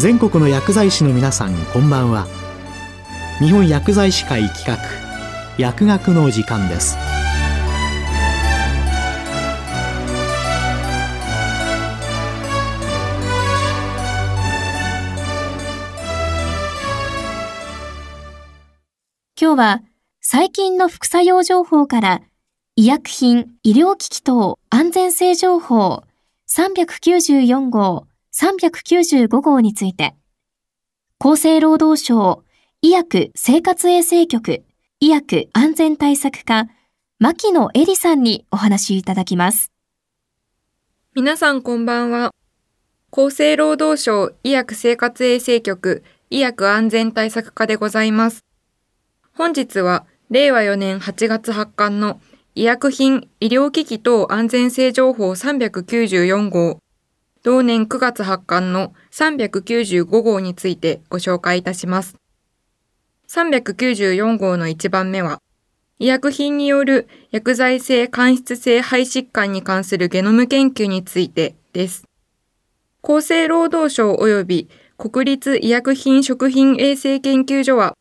全国の薬剤師の皆さんこんばんは。日本薬剤師会企画薬学の時間です。今日は最近の副作用情報から医薬品、医療機器等安全性情報394号、395号について、厚生労働省医薬生活衛生局医薬安全対策課牧野恵里さんにお話いただきます。皆さんこんばんは。厚生労働省医薬生活衛生局医薬安全対策課でございます。本日は令和4年8月発刊の医薬品医療機器等安全性情報394号、同年9月発刊の395号についてご紹介いたします。394号の1番目は、医薬品による薬剤性間質性肺疾患に関するゲノム研究についてです。厚生労働省及び国立医薬品食品衛生研究所は、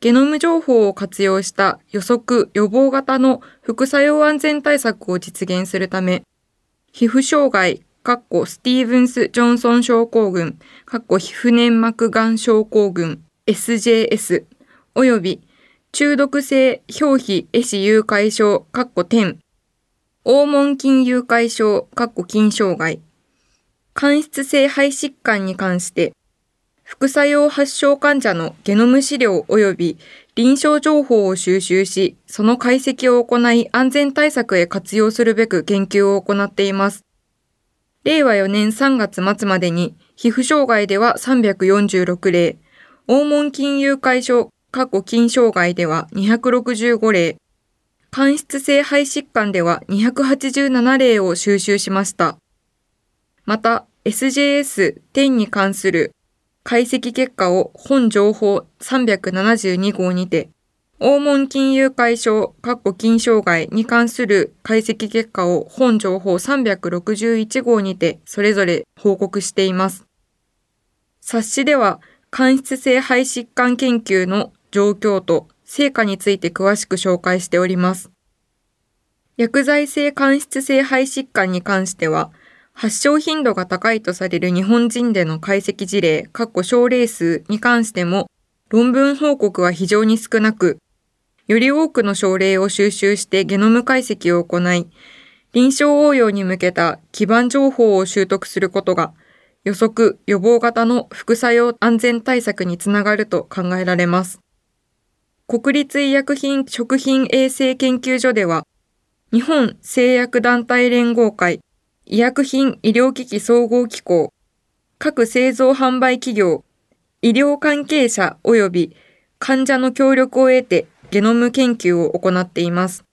ゲノム情報を活用した予測予防型の副作用安全対策を実現するため、皮膚障害、スティーブンス・ジョンソン症候群、皮膚粘膜癌症候群、SJS、及び中毒性表皮壊死誘拐症、10、黄門筋誘拐症、筋障害、間質性肺疾患に関して副作用発症患者のゲノム資料及び臨床情報を収集し、その解析を行い安全対策へ活用するべく研究を行っています。令和4年3月末までに、皮膚障害では346例、黄門筋誘拐症、過去筋障害では265例、間質性肺疾患では287例を収集しました。また、SJS10 に関する解析結果を本情報372号にて、黄門金融解消、筋障害に関する解析結果を本情報361号にてそれぞれ報告しています。冊子では、間質性肺疾患研究の状況と成果について詳しく紹介しております。薬剤性間質性肺疾患に関しては、発症頻度が高いとされる日本人での解析事例、括弧症例数に関しても、論文報告は非常に少なく、より多くの症例を収集してゲノム解析を行い、臨床応用に向けた基盤情報を習得することが、予測、予防型の副作用安全対策につながると考えられます。国立医薬品食品衛生研究所では、日本製薬団体連合会医薬品医療機器総合機構、各製造販売企業、医療関係者及び患者の協力を得てゲノム研究を行っています。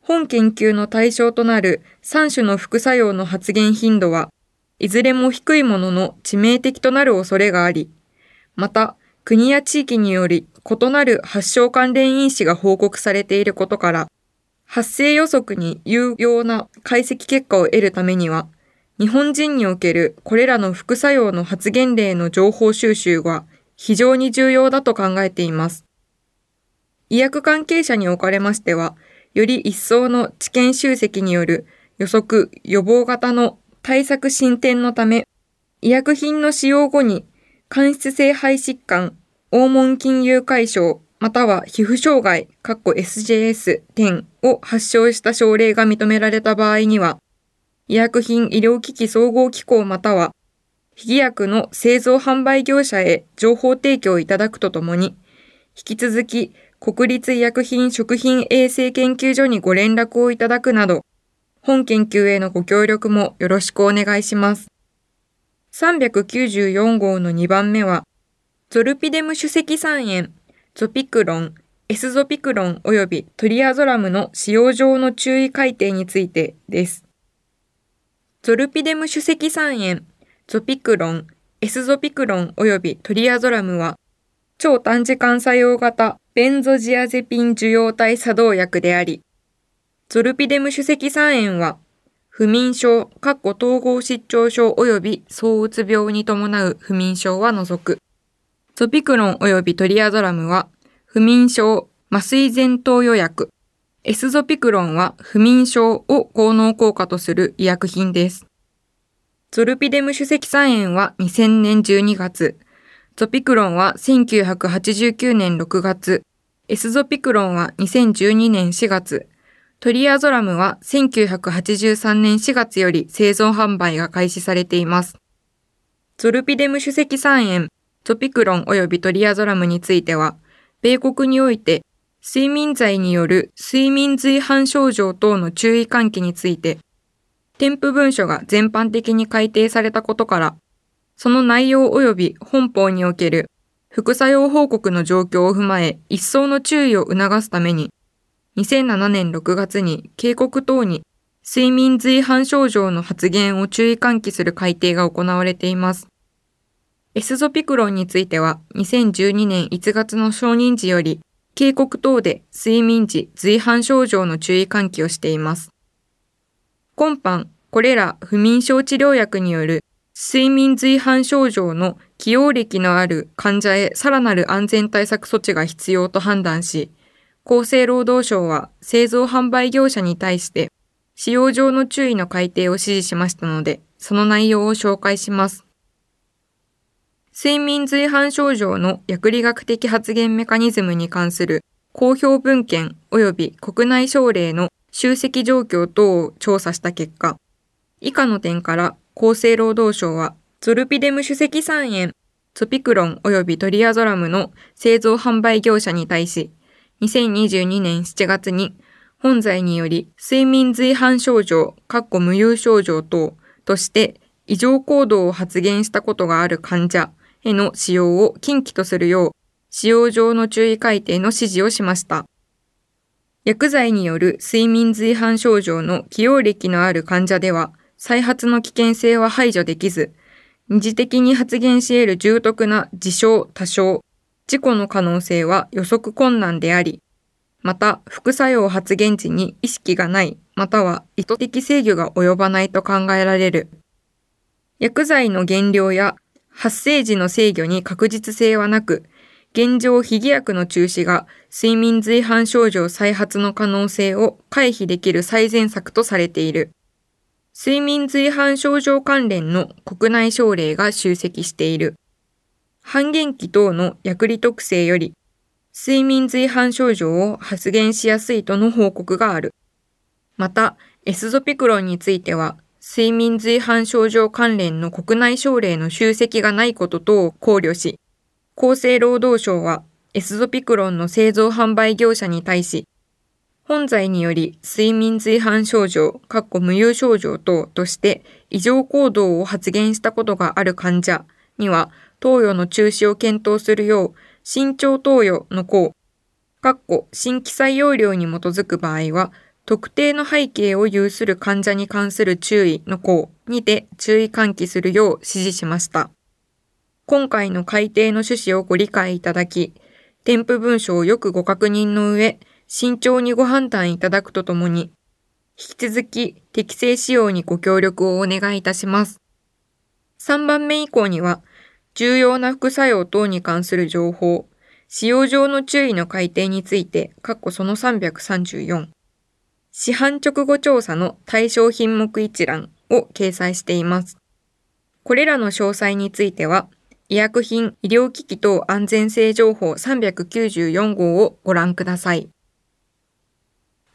本研究の対象となる3種の副作用の発現頻度は、いずれも低いものの致命的となる恐れがあり、また、国や地域により異なる発症関連因子が報告されていることから、発生予測に有用な解析結果を得るためには、日本人におけるこれらの副作用の発現例の情報収集は非常に重要だと考えています。医薬関係者におかれましては、より一層の知見集積による予測、予防型の対策進展のため、医薬品の使用後に、間質性肺疾患、黄門筋誘拐症、または皮膚障害、SJS10 を発症した症例が認められた場合には、医薬品医療機器総合機構または、非薬の製造販売業者へ情報提供いただくとともに、引き続き国立医薬品食品衛生研究所にご連絡をいただくなど、本研究へのご協力もよろしくお願いします。394号の2番目は、ゾルピデム主席酸塩ゾピクロン、エスゾピクロン及びトリアゾラムの使用上の注意改定についてです。ゾルピデム主席酸塩、ゾピクロン、エスゾピクロン及びトリアゾラムは、超短時間作用型ベンゾジアゼピン受容体作動薬であり、ゾルピデム主席酸塩は、不眠症、統合失調症及び躁うつ病に伴う不眠症は除く。ゾピクロン及びトリアドラムは、不眠症、麻酔前頭予約。エスゾピクロンは不眠症を効能効果とする医薬品です。ゾルピデム主積酸塩は2000年12月。ゾピクロンは1989年6月。エスゾピクロンは2012年4月。トリアゾラムは1983年4月より製造販売が開始されています。ゾルピデム主席酸塩、ゾピクロン及びトリアゾラムについては、米国において睡眠剤による睡眠随伴症状等の注意喚起について、添付文書が全般的に改定されたことから、その内容及び本法における副作用報告の状況を踏まえ一層の注意を促すために、2007年6月に警告等に睡眠随伴症状の発言を注意喚起する改定が行われています。エスゾピクロンについては2012年1月の承認時より警告等で睡眠時随伴症状の注意喚起をしています。今般、これら不眠症治療薬による睡眠随伴症状の起用歴のある患者へさらなる安全対策措置が必要と判断し、厚生労働省は製造販売業者に対して使用上の注意の改定を指示しましたので、その内容を紹介します。睡眠随伴症状の薬理学的発現メカニズムに関する公表文献及び国内症例の集積状況等を調査した結果、以下の点から厚生労働省はゾルピデム主席酸塩、ゾピクロン及びトリアゾラムの製造販売業者に対し、2022年7月に本罪により睡眠随伴症状、括弧無有症状等として異常行動を発現したことがある患者への使用を禁忌とするよう使用上の注意改定の指示をしました。薬剤による睡眠随伴症状の起用歴のある患者では再発の危険性は排除できず、二次的に発現し得る重篤な自傷、多傷、事故の可能性は予測困難であり、また副作用発現時に意識がない、または意図的制御が及ばないと考えられる。薬剤の原料や発生時の制御に確実性はなく、現状非偽薬の中止が睡眠随伴症状再発の可能性を回避できる最善策とされている。睡眠随伴症状関連の国内症例が集積している。半減期等の薬理特性より、睡眠随伴症状を発現しやすいとの報告がある。また、エスゾピクロンについては、睡眠随伴症状関連の国内症例の集積がないこと等を考慮し、厚生労働省はエスゾピクロンの製造販売業者に対し、本罪により睡眠随伴症状、かっこ無有症状等として異常行動を発現したことがある患者には投与の中止を検討するよう、慎重投与の項、かっこ新規採用量に基づく場合は、特定の背景を有する患者に関する注意の項にて注意喚起するよう指示しました。今回の改定の趣旨をご理解いただき、添付文書をよくご確認の上、慎重にご判断いただくとともに、引き続き適正使用にご協力をお願いいたします。3番目以降には、重要な副作用等に関する情報、使用上の注意の改定について、括弧その334、市販直後調査の対象品目一覧を掲載しています。これらの詳細については、医薬品医療機器等安全性情報394号をご覧ください。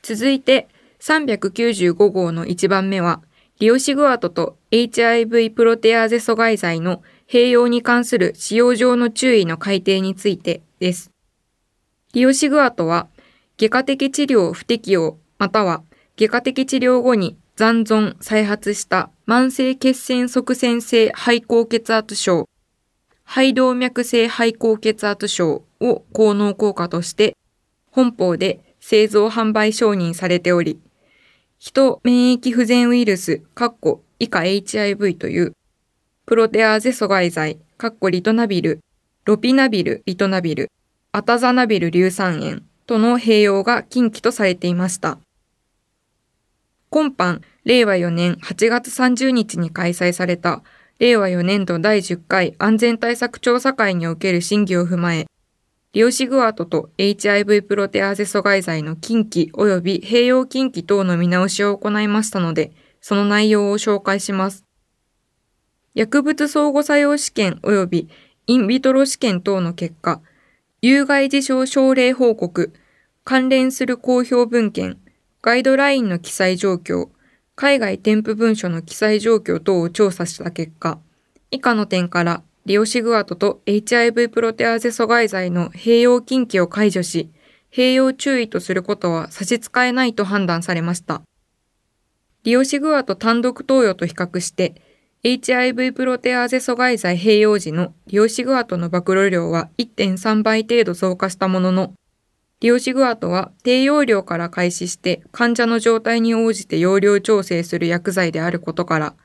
続いて、395号の1番目は、リオシグアトと HIV プロテアーゼ阻害剤の併用に関する使用上の注意の改定についてです。リオシグアトは、外科的治療不適用、または外科的治療後に残存再発した慢性血栓側栓性肺高血圧症、肺動脈性肺高血圧症を効能効果として本法で製造販売承認されており、人免疫不全ウイルス、以下 HIV というプロテアーゼ阻害剤、カッコリトナビル、ロピナビル、リトナビル、アタザナビル硫酸塩との併用が禁忌とされていました。今般、令和4年8月30日に開催された、令和4年度第10回安全対策調査会における審議を踏まえ、リオシグアトと HIV プロテアーゼ阻害剤の近畿及び併用近畿等の見直しを行いましたので、その内容を紹介します。薬物相互作用試験及びインビトロ試験等の結果、有害事象症例報告、関連する公表文献、ガイドラインの記載状況、海外添付文書の記載状況等を調査した結果、以下の点からリオシグアトと HIV プロテアーゼ阻害剤の併用禁忌を解除し、併用注意とすることは差し支えないと判断されました。リオシグアト単独投与と比較して、HIV プロテアーゼ阻害剤併用時のリオシグアトの暴露量は1.3倍程度増加したものの、リオシグアトは低用量から開始して患者の状態に応じて容量調整する薬剤であることから、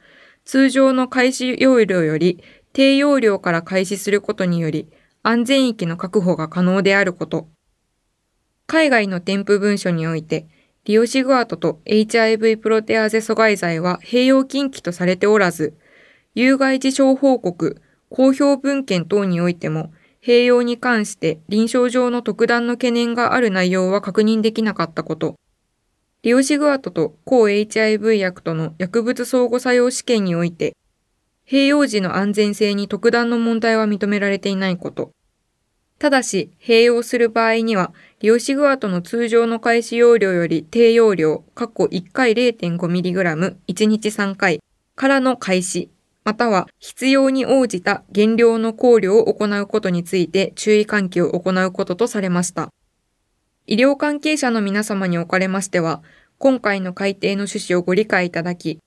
通常の開始容量より低用量から開始することにより安全域の確保が可能であること。海外の添付文書において、リオシグアトと HIV プロテアーゼ阻害剤は併用禁忌とされておらず、有害事象報告、公表文献等においても併用に関して臨床上の特段の懸念がある内容は確認できなかったこと。リオシグアトと抗 HIV 薬との薬物相互作用試験において、併用時の安全性に特段の問題は認められていないこと。ただし、併用する場合には、リオシグアトの通常の開始容量より低容量、過去1回 0.5mg、1日3回からの開始または必要に応じた減量の考慮を行うことについて注意喚起を行うこととされました。医療関係者の皆様におかれましては、今回の改定の趣旨をご理解いただき、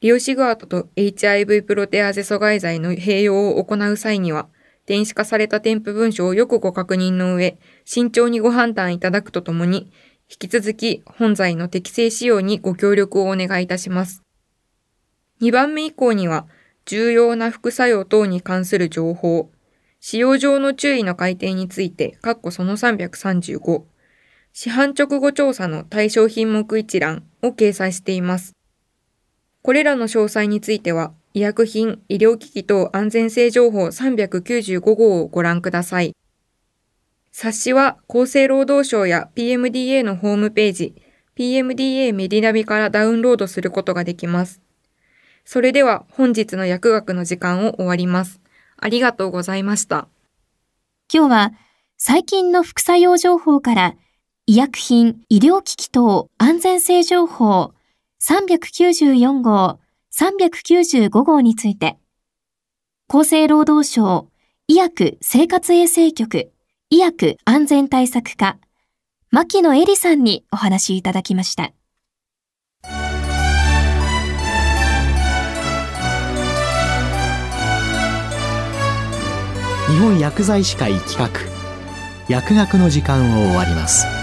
リオシグアートと HIV プロテアーゼ阻害剤の併用を行う際には、電子化された添付文書をよくご確認の上、慎重にご判断いただくとともに、引き続き本剤の適正使用にご協力をお願いいたします。2番目以降には、重要な副作用等に関する情報、使用上の注意の改定について、括弧その335、市販直後調査の対象品目一覧を掲載しています。これらの詳細については、医薬品、医療機器等安全性情報395号をご覧ください。冊子は厚生労働省や PMDA のホームページ、PMDA メディナビからダウンロードすることができます。それでは本日の薬学の時間を終わります。ありがとうございました。今日は最近の副作用情報から医薬品、医療機器等安全性情報394号、395号について、厚生労働省医薬生活衛生局医薬安全対策課、牧野恵里さんにお話いただきました。日本薬剤師会企画薬学の時間を終わります